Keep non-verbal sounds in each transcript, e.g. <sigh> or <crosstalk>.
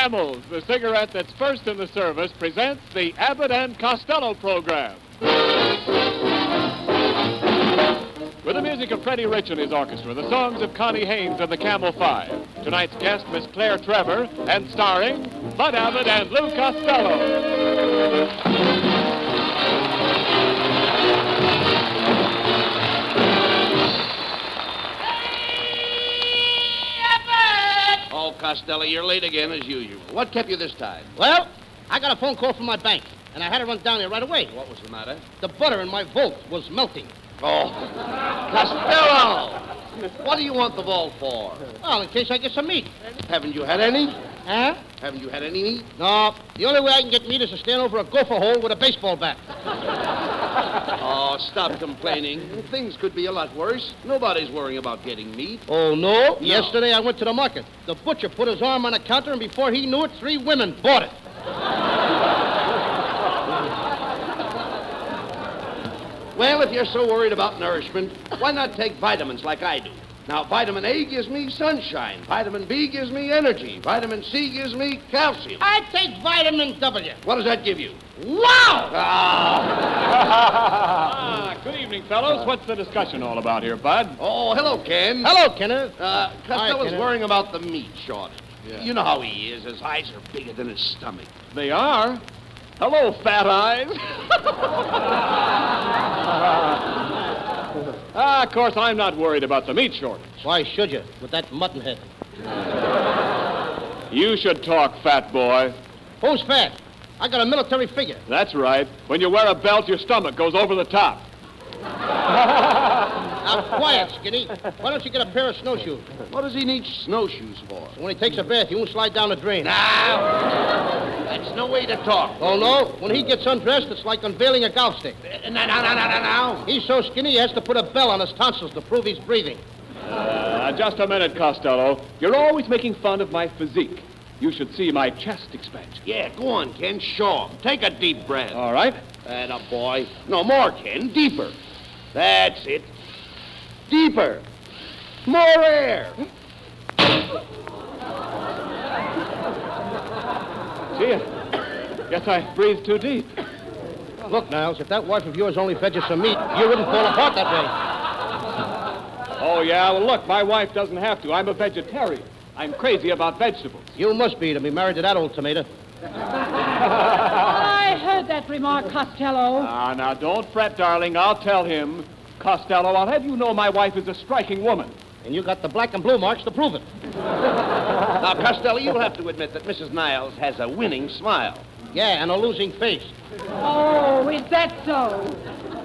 C-A-M-E-L-S. The cigarette that's first in the service, presents the Abbott and Costello program. With the music of Freddie Rich and his orchestra, the songs of Connie Haynes and the Camel Five. Tonight's guest, Miss Claire Trevor, and starring Bud Abbott and Lou Costello. Costello, you're late again as usual. What kept you this time? Well, I got a phone call from my bank, and I had to run down there right away. What was the matter? The butter in my vault was melting. Oh, <laughs> Costello! What do you want the vault for? Well, in case I get some meat. Haven't you had any? Huh? Haven't you had any meat? No, the only way I can get meat is to stand over a gopher hole with a baseball bat. <laughs> Oh, stop complaining. Things could be a lot worse. Nobody's worrying about getting meat. Oh, no? Yesterday I went to the market. The butcher put his arm on the counter, and before he knew it, three women bought it. Well, if you're so worried about nourishment, why not take vitamins like I do? Now, vitamin A gives me sunshine. Vitamin B gives me energy. Vitamin C gives me calcium. I take vitamin W. What does that give you? Wow! <laughs> Ah, ah good evening, fellows. What's the discussion all about here, Bud? Oh, hello, Ken. Hello, Kenneth. Uh, Costello's worrying about the meat shortage. You know how he is. His eyes are bigger than his stomach. They are. Hello, fat eyes. <laughs> <laughs> ah, of course, I'm not worried about the meat shortage. Why should you, with that mutton head? You should talk, fat boy. Who's fat? I got a military figure. That's right. When you wear a belt, your stomach goes over the top. Now, quiet, Skinny. Why don't you get a pair of snowshoes? What does he need snowshoes for? So when he takes a bath, he won't slide down the drain. Now, that's no way to talk. Oh, no? When he gets undressed, it's like unveiling a golf stick. Now, now, now, now, now, now. He's so skinny, he has to put a bell on his tonsils to prove he's breathing. Uh, just a minute, Costello. You're always making fun of my physique. You should see my chest expansion. Yeah, go on, Ken. Show him. Take a deep breath. All right? And a boy. No, more, Ken. Deeper. That's it. Deeper. More air. See Gee, guess I breathed too deep. Look, Niles, if that wife of yours only fed you some meat, you wouldn't fall apart that way. Oh, yeah? Well, look, my wife doesn't have to. I'm a vegetarian. I'm crazy about vegetables. You must be to be married to that old tomato. I heard that remark, Costello. Ah, now, don't fret, darling. I'll tell him. Costello, I'll have you know my wife is a striking woman. And you got the black and blue marks to prove it. <laughs> Now, Costello, you'll have to admit that Mrs. Niles has a winning smile. Yeah, and a losing face. Oh, is that so?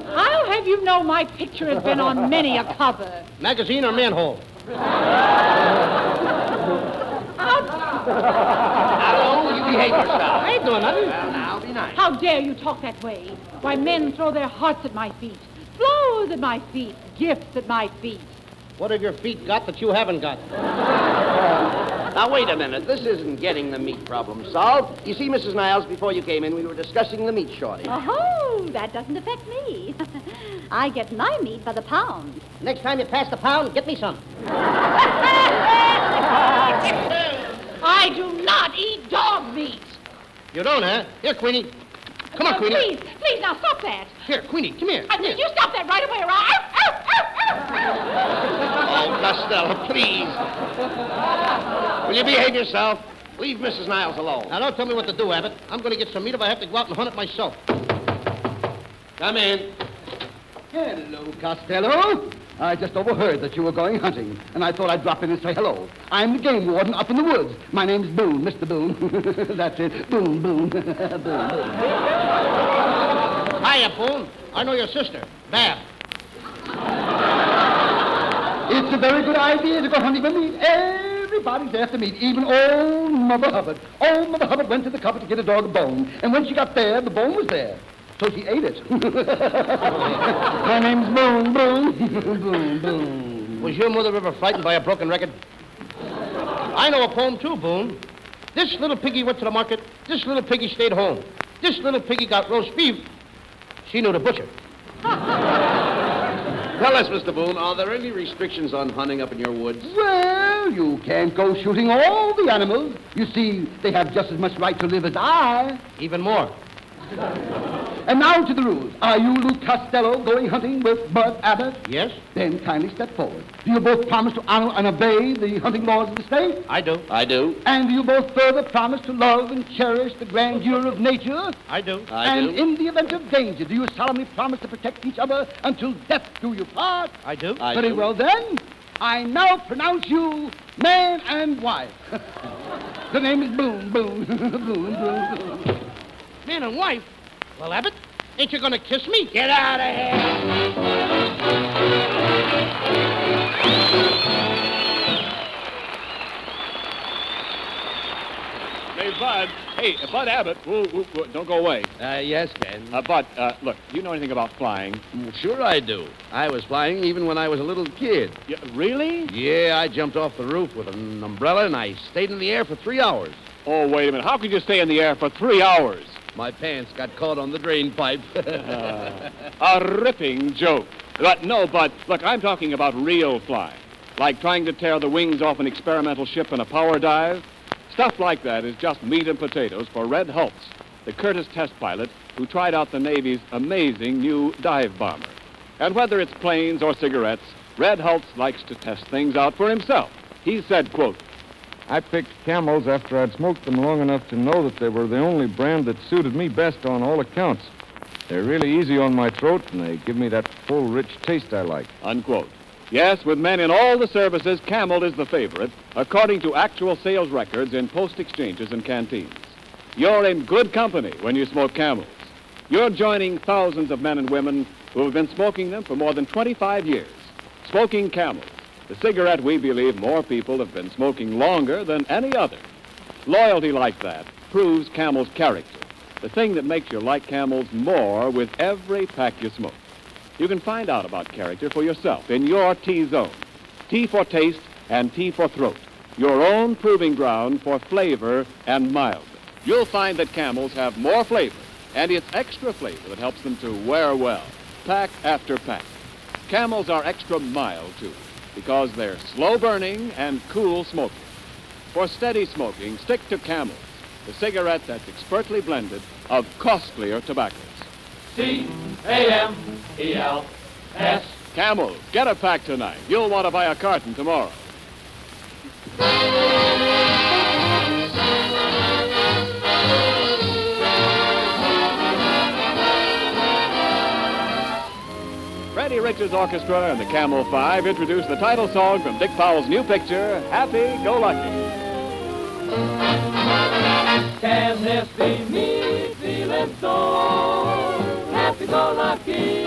I'll have you know my picture has been on many a cover. Magazine or manhole? Now, you behave yourself. I ain't doing nothing. Well, now, be nice. How dare you talk that way? Why, men throw their hearts at my feet, flowers at my feet, gifts at my feet. What have your feet got that you haven't got? Now, wait a minute. This isn't getting the meat problem solved. You see, Mrs. Niles, before you came in, we were discussing the meat shortage. Oh, that doesn't affect me. <laughs> I get my meat by the pound. Next time you pass the pound, get me some. <laughs> I do not eat dog meat. You don't, huh? Here, Queenie. Come on, Oh, Queenie. please, please, now stop that. Here, Queenie, come here. Uh, Come here. you stop that right away, or I'll... Ow, ow, ow, ow. Oh, Costello, please. Will you behave yourself? Leave Mrs. Niles alone. Now, don't tell me what to do, Abbott. I'm going to get some meat if I have to go out and hunt it myself. Come in. Hello, Costello. I just overheard that you were going hunting, and I thought I'd drop in and say hello. I'm the game warden up in the woods. My name's Boone, Mr. Boone. <laughs> That's it. Boone, <laughs> Boone. Boone. Hiya, Boone. I know your sister, Bab. It's a very good idea to go hunting with me. Everybody's to meet, even old Mother Hubbard. Old Mother Hubbard went to the cupboard to get a dog a bone, and when she got there, the bone was there. So she ate it. <laughs> My name's Boone, Boone, Boone, Boone. Was your mother ever frightened by a broken record? I know a poem, too, Boone. This little piggy went to the market. This little piggy stayed home. This little piggy got roast beef. She knew the butcher. <laughs> Tell us, Mr. Boone, are there any restrictions on hunting up in your woods? Well, you can't go shooting all the animals. You see, they have just as much right to live as I. Even more. And now to the rules. Are you, Lou Costello, going hunting with Bud Abbott? Yes? Then kindly step forward. Do you both promise to honor and obey the hunting laws of the state? I do. I do. And do you both further promise to love and cherish the grandeur of nature? I do. I do. and do. in the event of danger, do you solemnly promise to protect each other until death do you part? I do. I Very do. well then. I now pronounce you man and wife. <laughs> the name is Boone, Boone, <laughs> Boone, Boone, Boone. Man and wife? Well, Abbott, ain't you gonna kiss me? Get out of here! Hey, Bud. Hey, Bud Abbott. Whoa, whoa, whoa, don't go away. Uh, yes, Ken. Uh, Bud, uh, look, do you know anything about flying? Sure I do. I was flying even when I was a little kid. Yeah, really? Yeah, I jumped off the roof with an umbrella and I stayed in the air for three hours. Oh, wait a minute. How could you stay in the air for three hours? My pants got caught on the drain pipe. <laughs> Ah. A ripping joke. But no, but look, I'm talking about real flying. Like trying to tear the wings off an experimental ship in a power dive. Stuff like that is just meat and potatoes for Red Hulse, the Curtiss test pilot who tried out the Navy's amazing new dive bomber. And whether it's planes or cigarettes, Red Hulse likes to test things out for himself. He said, quote, I picked camels after I'd smoked them long enough to know that they were the only brand that suited me best on all accounts. They're really easy on my throat, and they give me that full, rich taste I like. Unquote. Yes, with men in all the services, Camel is the favorite, according to actual sales records in post exchanges and canteens. You're in good company when you smoke Camels. You're joining thousands of men and women who have been smoking them for more than 25 years. Smoking Camels, the cigarette we believe more people have been smoking longer than any other. Loyalty like that proves Camel's character, the thing that makes you like Camels more with every pack you smoke. You can find out about character for yourself in your T zone. T for taste and T for throat. Your own proving ground for flavor and mild. You'll find that camels have more flavor, and it's extra flavor that helps them to wear well, pack after pack. Camels are extra mild, too, because they're slow burning and cool smoking. For steady smoking, stick to Camels, the cigarette that's expertly blended of costlier tobaccos. C-A-M-E-L-S. Camels, get a pack tonight. You'll want to buy a carton tomorrow. Richards Orchestra and the Camel Five introduce the title song from Dick Powell's new picture, Happy Go Lucky. Can this be me feeling so happy-go-lucky?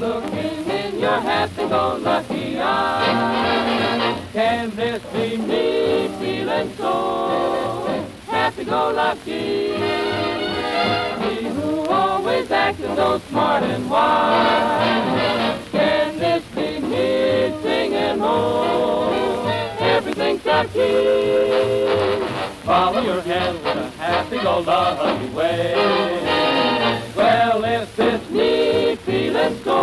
Looking in your happy-go-lucky eyes. Can this be me feeling so happy-go-lucky? Me who acted so smart and wise. Can this be me singing oh everything's lucky? Follow your hand with a happy-go-lucky way. Well, if it's me feeling so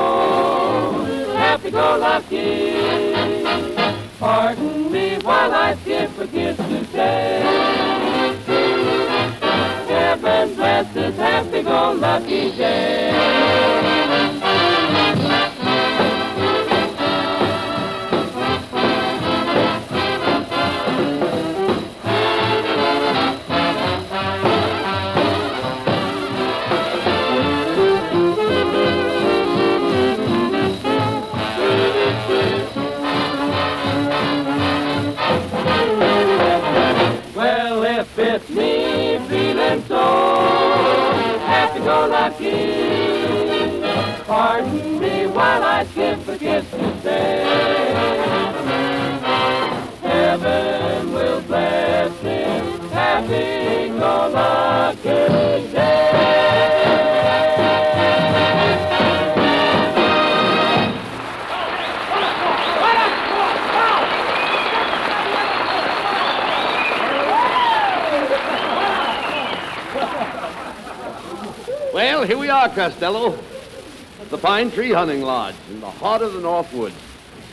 happy-go-lucky, pardon me while I skip a kiss to say. Heaven bless happy-go-lucky day. Here we are, Costello. The Pine Tree Hunting Lodge in the heart of the North Woods.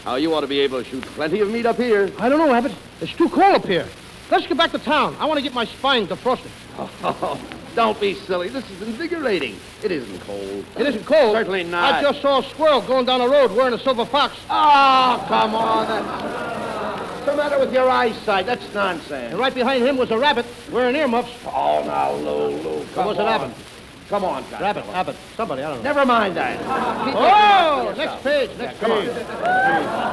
How you ought to be able to shoot plenty of meat up here. I don't know, Abbott. It's too cold up here. Let's get back to town. I want to get my spine defrosted. <laughs> Oh, don't be silly. This is invigorating. It isn't cold. It isn't cold. Certainly not. I just saw a squirrel going down the road wearing a silver fox. Oh, come on. What's the matter with your eyesight? That's nonsense. And right behind him was a rabbit wearing earmuffs. Oh, now, Lou, Lou, come was an on. Come on, guys. Rabbit. Abbott. Somebody, I don't know. Never mind that. Oh, next page, next Yeah, come page. on.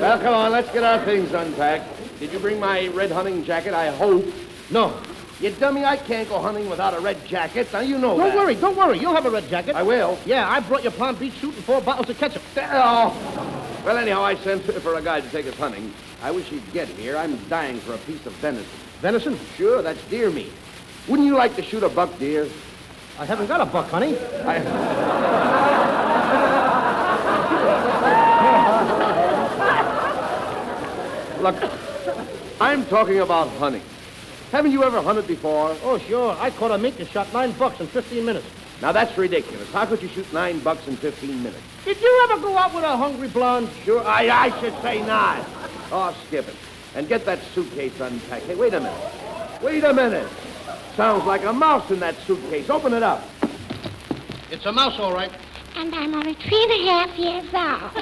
<laughs> Well, come on, let's get our things unpacked. Did you bring my red hunting jacket? I hope. No. You dummy, I can't go hunting without a red jacket. Now, you know Don't that. worry, don't worry. You'll have a red jacket. I will. Yeah, I brought your Palm Beach suit and four bottles of ketchup. Oh. Well, anyhow, I sent <laughs> for a guy to take us hunting. I wish he'd get here. I'm dying for a piece of venison. Venison? Sure, that's deer meat. Wouldn't you like to shoot a buck dear? I haven't got a buck, honey. <laughs> Look, I'm talking about hunting. Haven't you ever hunted before? Oh, sure. I caught a mink and shot nine bucks in 15 minutes. Now, that's ridiculous. How could you shoot nine bucks in 15 minutes? Did you ever go out with a hungry blonde? Sure, I, I should say not. Oh, skip it. And get that suitcase unpacked. Hey, wait a minute. Wait a minute. Sounds like a mouse in that suitcase. Open it up. It's a mouse, all right. And I'm only three and a half years old.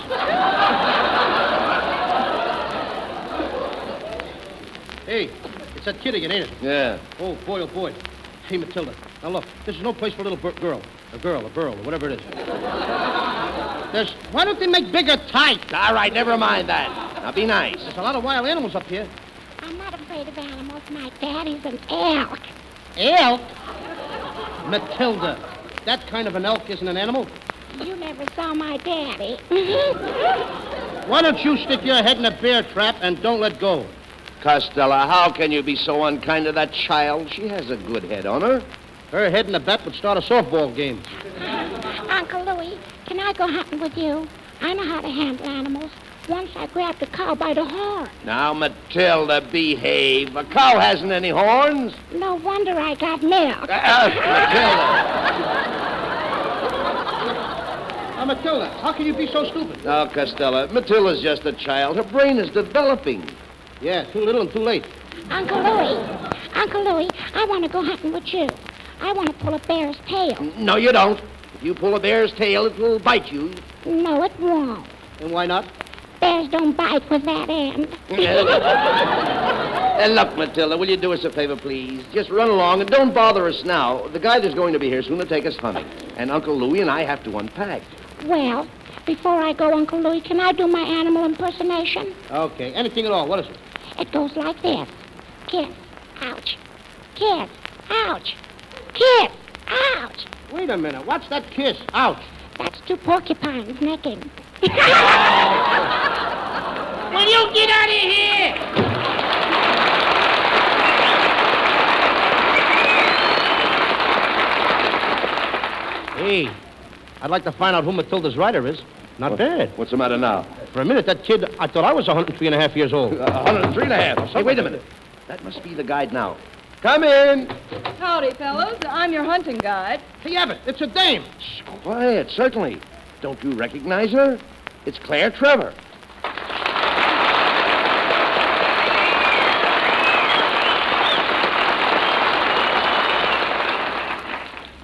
Hey, it's that kid again, ain't it? Yeah. Oh, boy, oh, boy. Hey, Matilda. Now, look, this is no place for a little bir- girl. A girl, a girl, or whatever it is. There's... Why don't they make bigger tights? All right, never mind that. Now, be nice. There's a lot of wild animals up here. I'm not afraid of animals. My daddy's an elk. Elk? Matilda, that kind of an elk isn't an animal. You never saw my daddy. <laughs> <laughs> Why don't you stick your head in a bear trap and don't let go? Costello, how can you be so unkind to that child? She has a good head on her. Her head in a bat would start a softball game. Uncle Louis, can I go hunting with you? I know how to handle animals. Once I grabbed a cow by the horn. Now, Matilda, behave. A cow hasn't any horns. No wonder I got milk. Uh, Matilda. Now, Matilda, how can you be so stupid? Now, Costello, Matilda's just a child. Her brain is developing. Yeah, too little and too late. Uncle Louis, Uncle Louis, I want to go hunting with you. I want to pull a bear's tail. No, you don't. If you pull a bear's tail, it will bite you. No, it won't. And why not? Bears don't bite with that end. <laughs> Uh, look, Matilda, will you do us a favor, please? Just run along and don't bother us now. The guy that's going to be here soon to take us hunting. And Uncle Louie and I have to unpack. Well, before I go, Uncle Louis, can I do my animal impersonation? Okay, anything at all. What is it? It goes like this. Kiss, ouch. Kiss, ouch. Kiss, ouch. Wait a minute. What's that kiss? Ouch. That's two porcupines necking. <laughs> <laughs> Will you get out of here? Hey, I'd like to find out who Matilda's rider is. Not bad. What's the matter now? For a minute, that kid, I thought I was 103 and a half years old. A hundred and three and a half. Hey, wait a minute. That must be the guide now. Come in. Howdy, fellows. I'm your hunting guide. Hey, Abbott, it's a dame. Quiet, certainly. Don't you recognize her? It's Claire Trevor.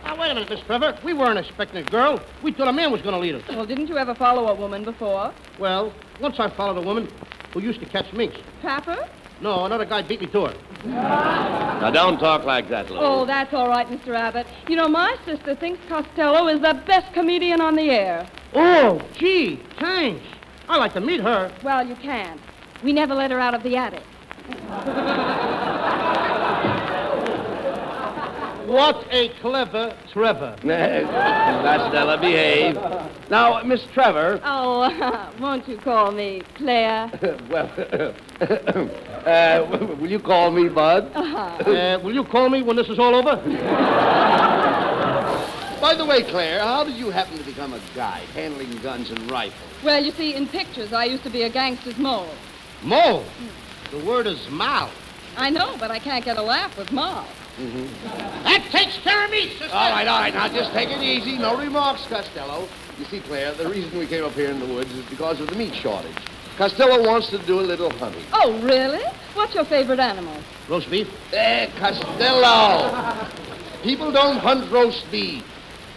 Now, wait a minute, Miss Trevor. We weren't expecting a girl. We thought a man was going to lead us. Well, didn't you ever follow a woman before? Well, once I followed a woman who used to catch minks. Papa? No, another guy beat me to her. Now, don't talk like that, Lou. Oh, that's all right, Mr. Abbott. You know, my sister thinks Costello is the best comedian on the air. Oh, gee, thanks. I'd like to meet her. Well, you can't. We never let her out of the attic. <laughs> What a clever Trevor. Costello, behave. Now, Miss Trevor. Oh, <laughs> won't you call me Claire? <laughs> well, <laughs> uh, will you call me Bud? Uh, will you call me when this is all over? By the way, Claire, how did you happen to become a guide handling guns and rifles? Well, you see, in pictures, I used to be a gangster's mole. Mole? The word is mal. I know, but I can't get a laugh with Ma. That takes care of me, sister. All right, all right. Now, just take it easy. No remarks, Costello. You see, Claire, the reason we came up here in the woods is because of the meat shortage. Costello wants to do a little hunting. Oh, really? What's your favorite animal? Roast beef? Eh, Costello! People don't hunt roast beef.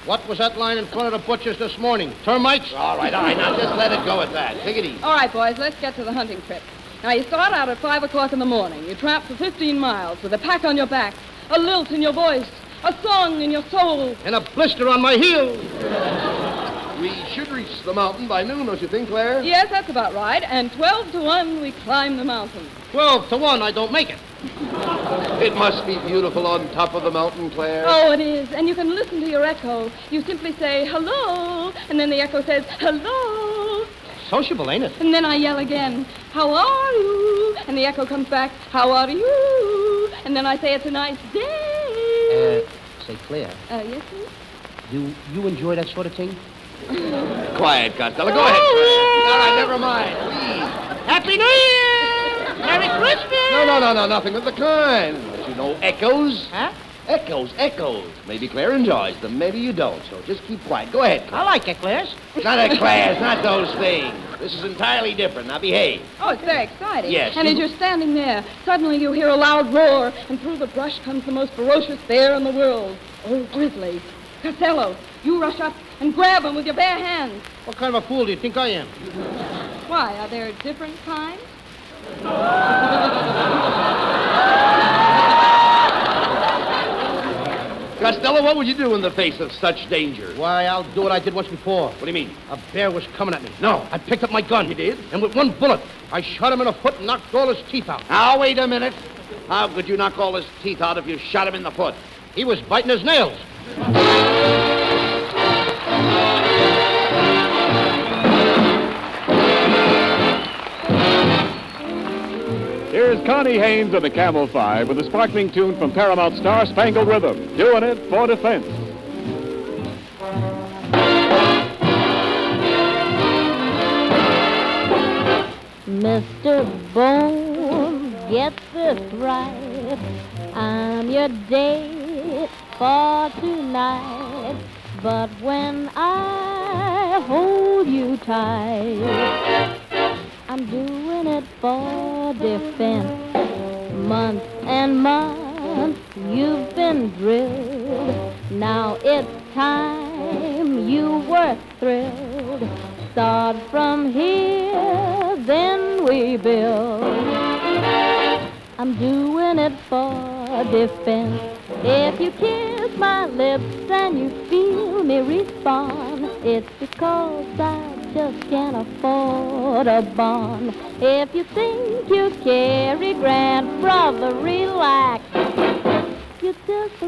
What was that line in front of the butcher's this morning? Termites? All right, all right. Now, just let it go at that. Take it easy. All right, boys, let's get to the hunting trip. Now, you start out at 5 o'clock in the morning. You tramp for 15 miles with a pack on your back, a lilt in your voice, a song in your soul. And a blister on my heel. We should reach the mountain by noon, don't you think, Claire? Yes, that's about right. And 12 to 1, we climb the mountain. Twelve to one, I don't make it. It must be beautiful on top of the mountain, Claire. Oh, it is. And you can listen to your echo. You simply say, hello, and then the echo says, hello. Sociable, ain't it? And then I yell again, how are you? And the echo comes back, how are you? And then I say, it's a nice day. Uh, say, Claire, Uh, yes, please? do you enjoy that sort of thing? <laughs> Quiet, Costello. Go ahead, All right, never mind. Please. Happy New Year! Merry Christmas! No, no, no, no, nothing of the kind. But you know, echoes. Huh? Echoes, echoes. Maybe Claire enjoys them, maybe you don't. So just keep quiet. Go ahead, Claire. I like eclairs. Not eclairs, not those things. This is entirely different. Now behave. Oh, it's very exciting. Yes, And you- as you're standing there, suddenly you hear a loud roar, and through the brush comes the most ferocious bear in the world, old Grizzly. Costello, you rush up and grab him with your bare hands. What kind of a fool do you think I am? Why, are there different kinds? <laughs> Costello, what would you do in the face of such danger? Why, I'll do what I did once before. What do you mean? A bear was coming at me. No. I picked up my gun. You did? And with one bullet, I shot him in the foot and knocked all his teeth out. Now, wait a minute. How could you knock all his teeth out if you shot him in the foot? He was biting his nails. Connie Haynes of the Camel Five with a sparkling tune from Paramount Star Spangled Rhythm, doing it for defense. Mr. Bone, get this right. I'm your date for tonight. But when I hold you tight, I'm doing it for defense. Month and month you've been drilled. Now it's time you were thrilled. Start from here, then we build. I'm doing it for defense. If you kiss my lips and you feel me respond, it's because I just can't afford a bond. If you think you carry Grant, brother, relax. You just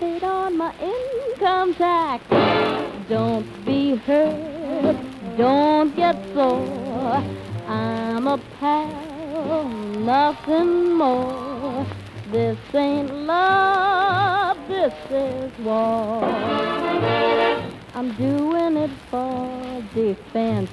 it on my income tax. Don't be hurt, don't get sore. I'm a pal, nothing more. This ain't love, this is war. I'm doing it for defense.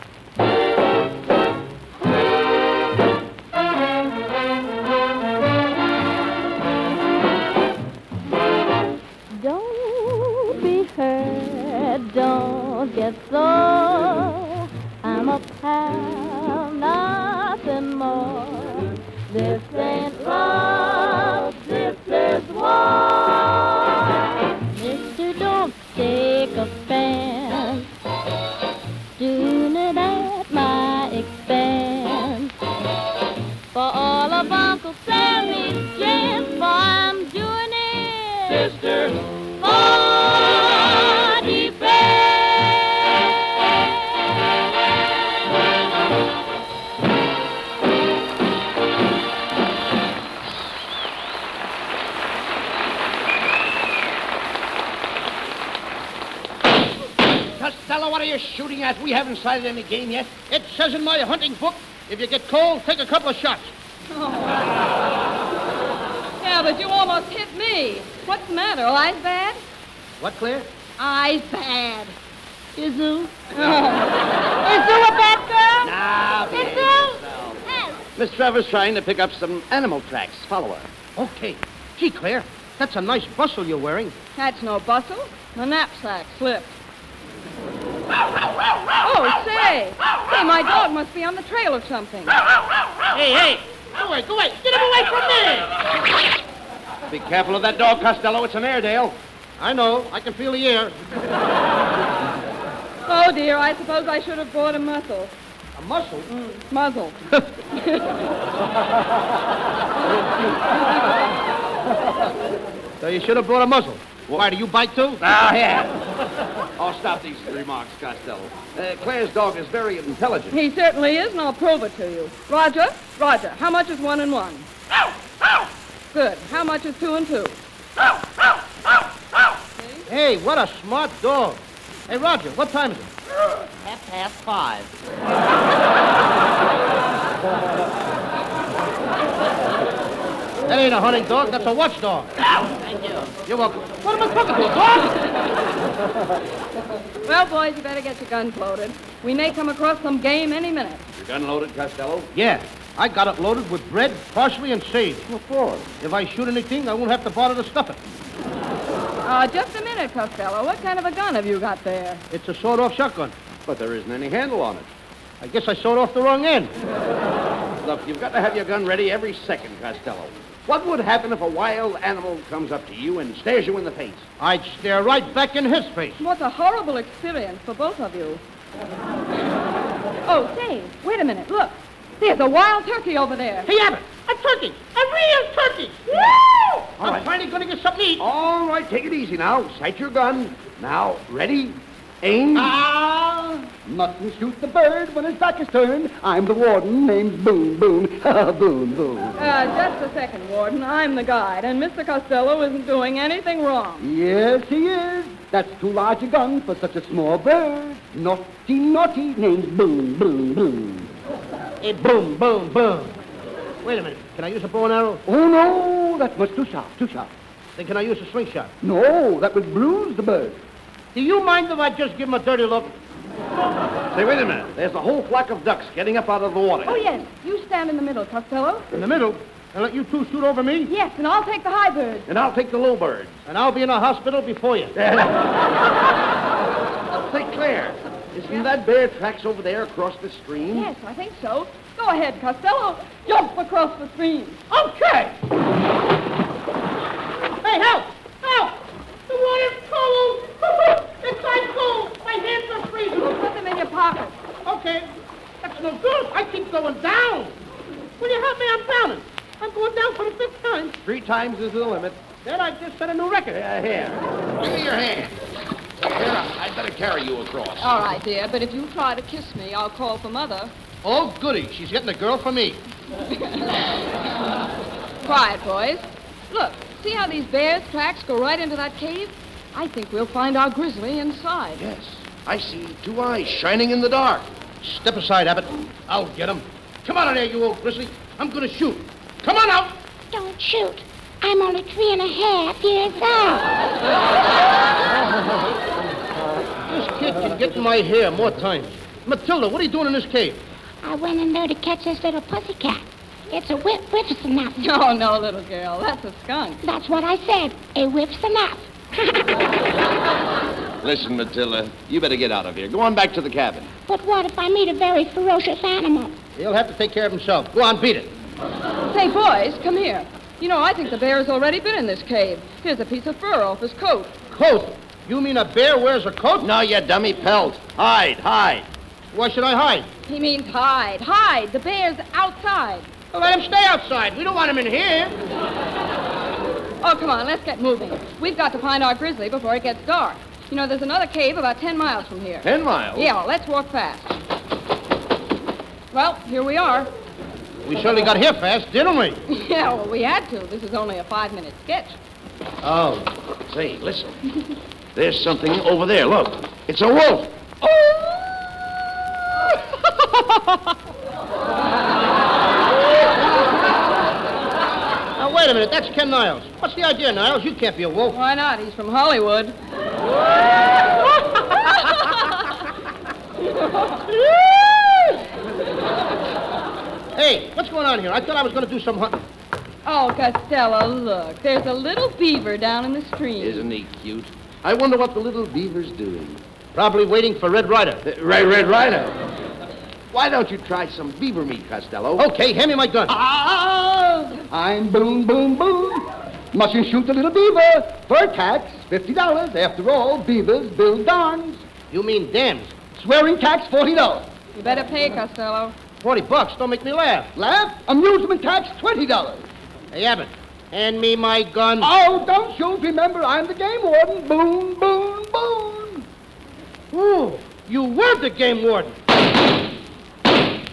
Don't be hurt, don't get sore. I'm a pal, nothing more. This ain't love, this is war. Mister, don't take offense. At? We haven't sighted any game yet. It says in my hunting book, if you get cold, take a couple of shots. Oh. <laughs> Yeah, but you almost hit me. What's the matter? Eyes bad? What, Claire? Eyes bad. Izu? Oh. You a bad girl? Now, Izu? Miss Trevor's trying to pick up some animal tracks. Follow her. Okay. Gee, Claire, that's a nice bustle you're wearing. That's no bustle. My knapsack slipped. Hey, my dog must be on the trail of something. Hey, hey! Go away, go away! Get him away from me! Be careful of that dog, Costello. It's an Airedale. I know. I can feel the air. Oh, dear, I suppose I should have brought a muzzle. A muscle? Mm, muzzle. <laughs> <laughs> So you should have brought a muzzle. Why, do you bite too? Ah, yeah. <laughs> I'll stop these remarks, Costello. Uh, Claire's dog is very intelligent. He certainly is, and I'll prove it to you. Roger, Roger, how much is one and one? Good. How much is two and two? Hey, what a smart dog. Hey, Roger, what time is it? Half past five. <laughs> That ain't a hunting dog, that's a watchdog. Thank you. You're welcome. What am I talking to, a dog? <laughs> Well, boys, you better get your guns loaded. We may come across some game any minute. Your gun loaded, Costello? Yeah, I got it loaded with bread, parsley, and sage. What for? If I shoot anything, I won't have to bother to stuff it. Uh, just a minute, Costello. What kind of a gun have you got there? It's a sawed-off shotgun. But there isn't any handle on it. I guess I sawed off the wrong end. Look, you've got to have your gun ready every second, Costello. What would happen if a wild animal comes up to you and stares you in the face? I'd stare right back in his face. What a horrible experience for both of you. Oh, say, wait a minute. Look. There's a wild turkey over there. Hey, Abbott, a turkey, a real turkey. Woo! All I'm right. finally going to get something to eat. All right, take it easy now. Sight your gun. Now, ready, aim. Ah! Mustn't shoot the bird when his back is turned. I'm the warden, name's <laughs> Boone, Boone, Boone, Boone. Uh, just a second, Warden. I'm the guide, and Mr. Costello isn't doing anything wrong. Yes, he is. That's too large a gun for such a small bird. Naughty, naughty, name's Boone, Boone, Boone. Hey, boom, boom, boom. Wait a minute. Can I use a bow and arrow? Oh, no, that's much too sharp, too sharp. Then can I use a slingshot? No, that would bruise the bird. Do you mind if I just give him a dirty look? Say, wait a minute. There's a whole flock of ducks getting up out of the water. Oh, yes. You stand in the middle, Costello. In the middle? And let you two shoot over me? Yes, and I'll take the high bird. And I'll take the low bird. And I'll be in a hospital before you. <laughs> Say, Claire, isn't that bear tracks over there across the stream? Yes, I think so. Go ahead, Costello. Jump across the stream. Okay. Hey, help! Help! The water's cold! it's ice cold! My hands are freezing! Put them in your pocket. Okay. That's no good. I keep going down. Will you help me? I'm drowning. I'm going down for the fifth time. Three times is the limit. Then I just set a new record. Yeah, here. Give me your hand. Here, I'd better carry you across. All right, dear, but if you try to kiss me, I'll call for Mother. Oh, goody. She's getting a girl for me. <laughs> Quiet, boys. Look, see how these bears' tracks go right into that cave? I think we'll find our grizzly inside. Yes, I see two eyes shining in the dark. Step aside, Abbott. I'll get him. Come on in there, you old grizzly. I'm going to shoot. Come on out. Don't shoot. I'm only three and a half years old. This kid can get in my hair more times. Matilda, what are you doing in this cave? I went in there to catch this little pussycat. It's a whip whips enough. Oh, no, little girl. That's a skunk. That's what I said. A whips enough. <laughs> Listen, Matilda, you better get out of here. Go on back to the cabin. But what if I meet a very ferocious animal? He'll have to take care of himself. Go on, beat it. Say, boys, come here. You know, I think the bear's already been in this cave. Here's a piece of fur off his coat. Coat? You mean a bear wears a coat? No, you dummy pelt. Hide, hide. Why should I hide? He means hide. Hide. The bear's outside. Well, let him stay outside. We don't want him in here. Oh, come on, let's get moving. We've got to find our grizzly before it gets dark. You know, there's another cave about ten miles from here. Ten miles? Yeah, well, let's walk fast. Well, here we are. We surely got here fast, didn't we? <laughs> Yeah, well, we had to. This is only a five-minute sketch. Oh. Say, listen. There's something over there. Look. It's a wolf. Now, <laughs> <laughs> wait a minute. That's Ken Niles. What's the idea, Niles? You can't be a wolf. Why not? He's from Hollywood. Hey, what's going on here? I thought I was going to do some hunting. Oh, Costello, look. There's a little beaver down in the stream. Isn't he cute? I wonder what the little beaver's doing. Probably waiting for Red Ryder. Uh, Red, Red Ryder. Why don't you try some beaver meat, Costello? Okay, hand me my gun. Ah, ah, ah I'm Boom Boom Boom. Mustn't shoot the little beaver. Fur tax, $50. After all, beavers build barns. You mean dams? Swearing tax, $40. You better pay, Costello. Forty bucks. Don't make me laugh. Laugh? Amusement tax, $20. Hey, Abbott, hand me my gun. Oh, don't shoot. Remember, I'm the game warden. Boom, boom, boom. Ooh, you were the game warden.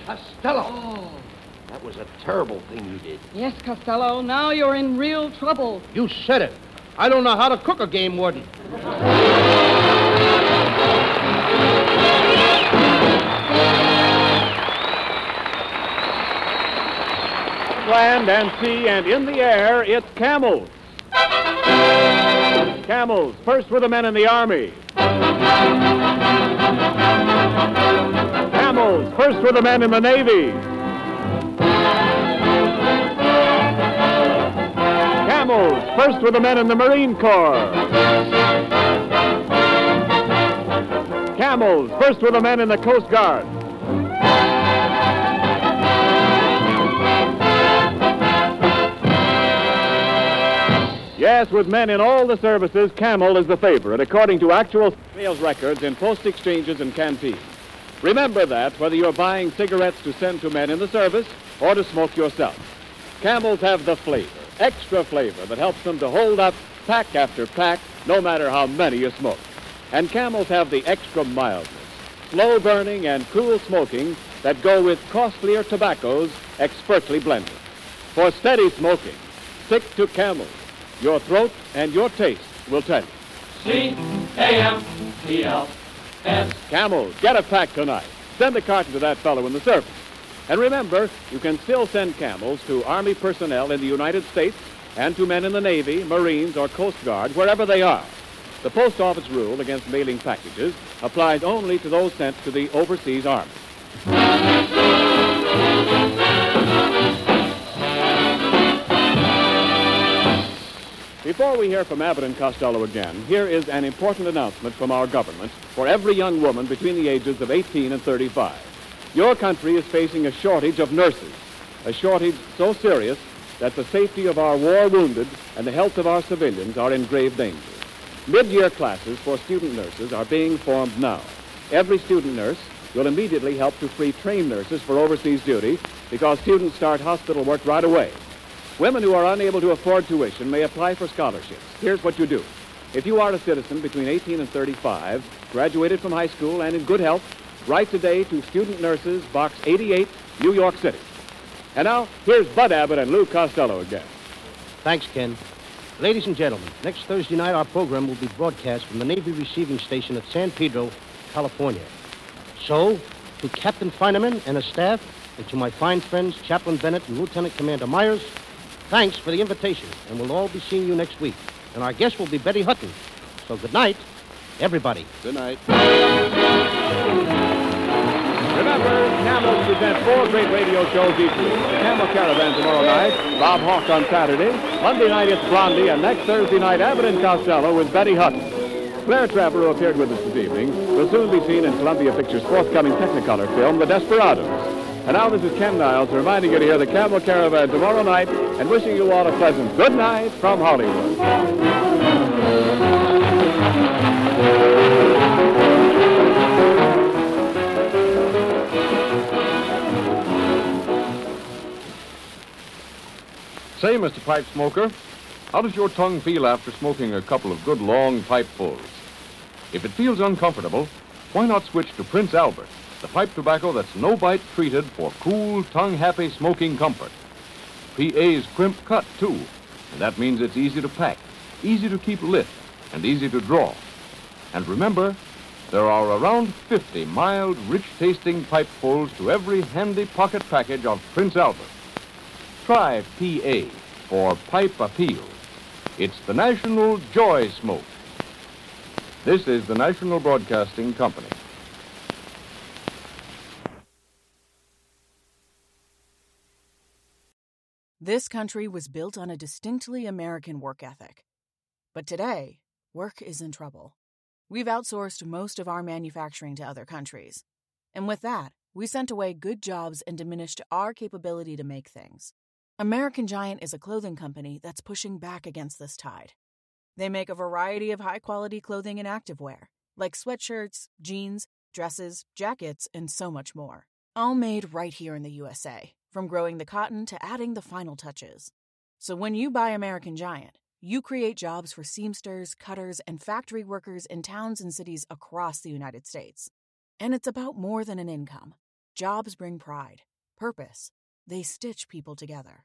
Costello. Oh. That was a terrible thing you did. Yes, Costello. Now you're in real trouble. You said it. I don't know how to cook a game warden. Land and sea and in the air, it's camels. Camels, first with the men in the army. Camels, first with the men in the navy. Camels, first with the men in the Marine Corps. Camels, first with the men in the Coast Guard. Yes, with men in all the services, Camel is the favorite, according to actual sales records in post exchanges and canteens. Remember that whether you're buying cigarettes to send to men in the service or to smoke yourself. Camels have the flavor, extra flavor, that helps them to hold up pack after pack, no matter how many you smoke. And Camels have the extra mildness, slow burning, and cool smoking that go with costlier tobaccos expertly blended. For steady smoking, stick to Camels. Your throat and your taste will tell you. C-A-M-E-L-S. Camels, get a pack tonight. Send the carton to that fellow in the service. And remember, you can still send camels to Army personnel in the United States and to men in the Navy, Marines, or Coast Guard, wherever they are. The Post Office rule against mailing packages applies only to those sent to the overseas army. Before we hear from Abbott and Costello again, here is an important announcement from our government for every young woman between the ages of 18 and 35. Your country is facing a shortage of nurses, a shortage so serious that the safety of our war wounded and the health of our civilians are in grave danger. Mid-year classes for student nurses are being formed now. Every student nurse will immediately help to free trained nurses for overseas duty because students start hospital work right away. Women who are unable to afford tuition may apply for scholarships. Here's what you do. If you are a citizen between 18 and 35, graduated from high school and in good health, write today to Student Nurses, Box 88, New York City. And now, here's Bud Abbott and Lou Costello again. Thanks, Ken. Ladies and gentlemen, next Thursday night our program will be broadcast from the Navy Receiving Station at San Pedro, California. So, to Captain Feineman and his staff, and to my fine friends Chaplain Bennett and Lieutenant Commander Myers, thanks for the invitation, and we'll all be seeing you next week. And our guest will be Betty Hutton. So good night, everybody. Good night. Remember, Camels present four great radio shows each week. Camel Caravan tomorrow night, Bob Hawk on Saturday. Monday night it's Blondie, and next Thursday night, Abbott and Costello with Betty Hutton. Claire Trevor, who appeared with us this evening, will soon be seen in Columbia Pictures' forthcoming Technicolor film, The Desperados. And now this is Ken Niles reminding you to hear the Camel Caravan tomorrow night and wishing you all a pleasant good night from Hollywood. Say, Mr. Pipe Smoker, how does your tongue feel after smoking a couple of good long pipefuls? If it feels uncomfortable, why not switch to Prince Albert, the pipe tobacco that's no bite treated for cool, tongue happy smoking comfort. PA's crimp cut, too, and that means it's easy to pack, easy to keep lit, and easy to draw. And remember, There are around 50 mild, rich-tasting pipefuls to every handy pocket package of Prince Albert. Try PA for Pipe Appeal. It's the National Joy Smoke. This is the National Broadcasting Company. This country was built on a distinctly American work ethic. But today, work is in trouble. We've outsourced most of our manufacturing to other countries. And with that, we sent away good jobs and diminished our capability to make things. American Giant is a clothing company that's pushing back against this tide. They make a variety of high quality clothing and activewear, like sweatshirts, jeans, dresses, jackets, and so much more. All made right here in the USA, from growing the cotton to adding the final touches. So when you buy American Giant, you create jobs for seamsters, cutters, and factory workers in towns and cities across the United States. And it's about more than an income. Jobs bring pride, purpose. They stitch people together.